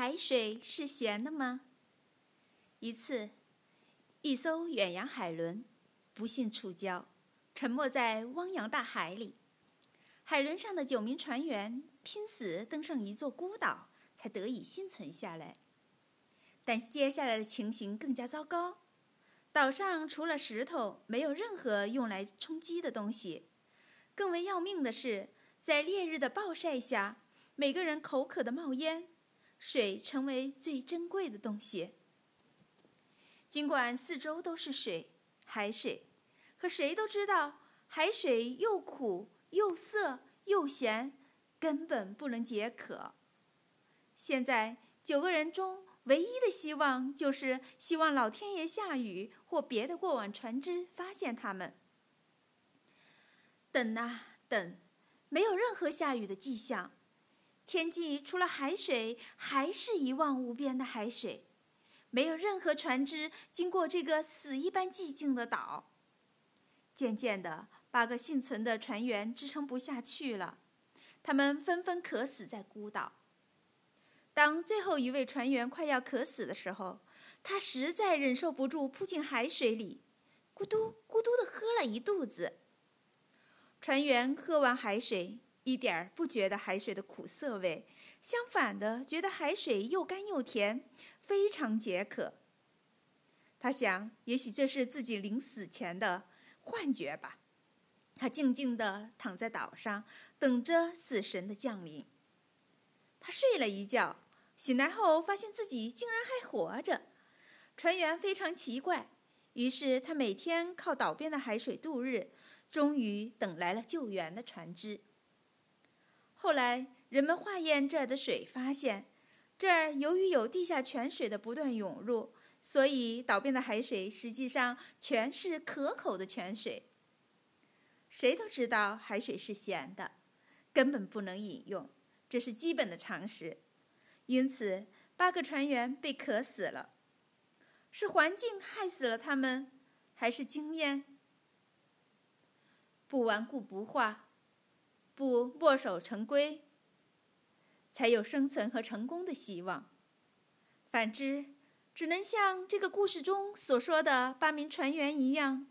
海水是咸的吗？一次，一艘远洋海轮不幸触礁，沉没在汪洋大海里。海轮上的九名船员拼死登上一座孤岛，才得以幸存下来。但接下来的情形更加糟糕，岛上除了石头，没有任何用来充饥的东西。更为要命的是，在烈日的暴晒下，每个人口渴的冒烟，水成为最珍贵的东西。尽管四周都是水，海水，可谁都知道，海水又苦又涩又咸，根本不能解渴。现在九个人中。唯一的希望就是希望老天爷下雨或别的过往船只发现他们。等啊等，没有任何下雨的迹象。天际除了海水，还是一望无边的海水。没有任何船只经过这个死一般寂静的岛。渐渐的，八个幸存的船员支撑不下去了，他们纷纷渴死在孤岛。当最后一位船员快要渴死的时候，他实在忍受不住，扑进海水里，咕嘟咕嘟地喝了一肚子。船员喝完海水，一点儿不觉得海水的苦涩味，相反的，觉得海水又干又甜，非常解渴。他想，也许这是自己临死前的幻觉吧。他静静地躺在岛上，等着死神的降临。他睡了一觉。醒来后，发现自己竟然还活着，船员非常奇怪。于是他每天靠岛边的海水度日，终于等来了救援的船只。后来人们化验这儿的水，发现这儿由于有地下泉水的不断涌入，所以岛边的海水实际上全是可口的泉水。谁都知道海水是咸的，根本不能饮用，这是基本的常识。因此，八个船员被渴死了。是环境害死了他们，还是经验？不顽固不化，不墨守成规，才有生存和成功的希望。反之，只能像这个故事中所说的八名船员一样，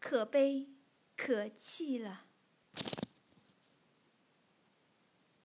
可悲可气了。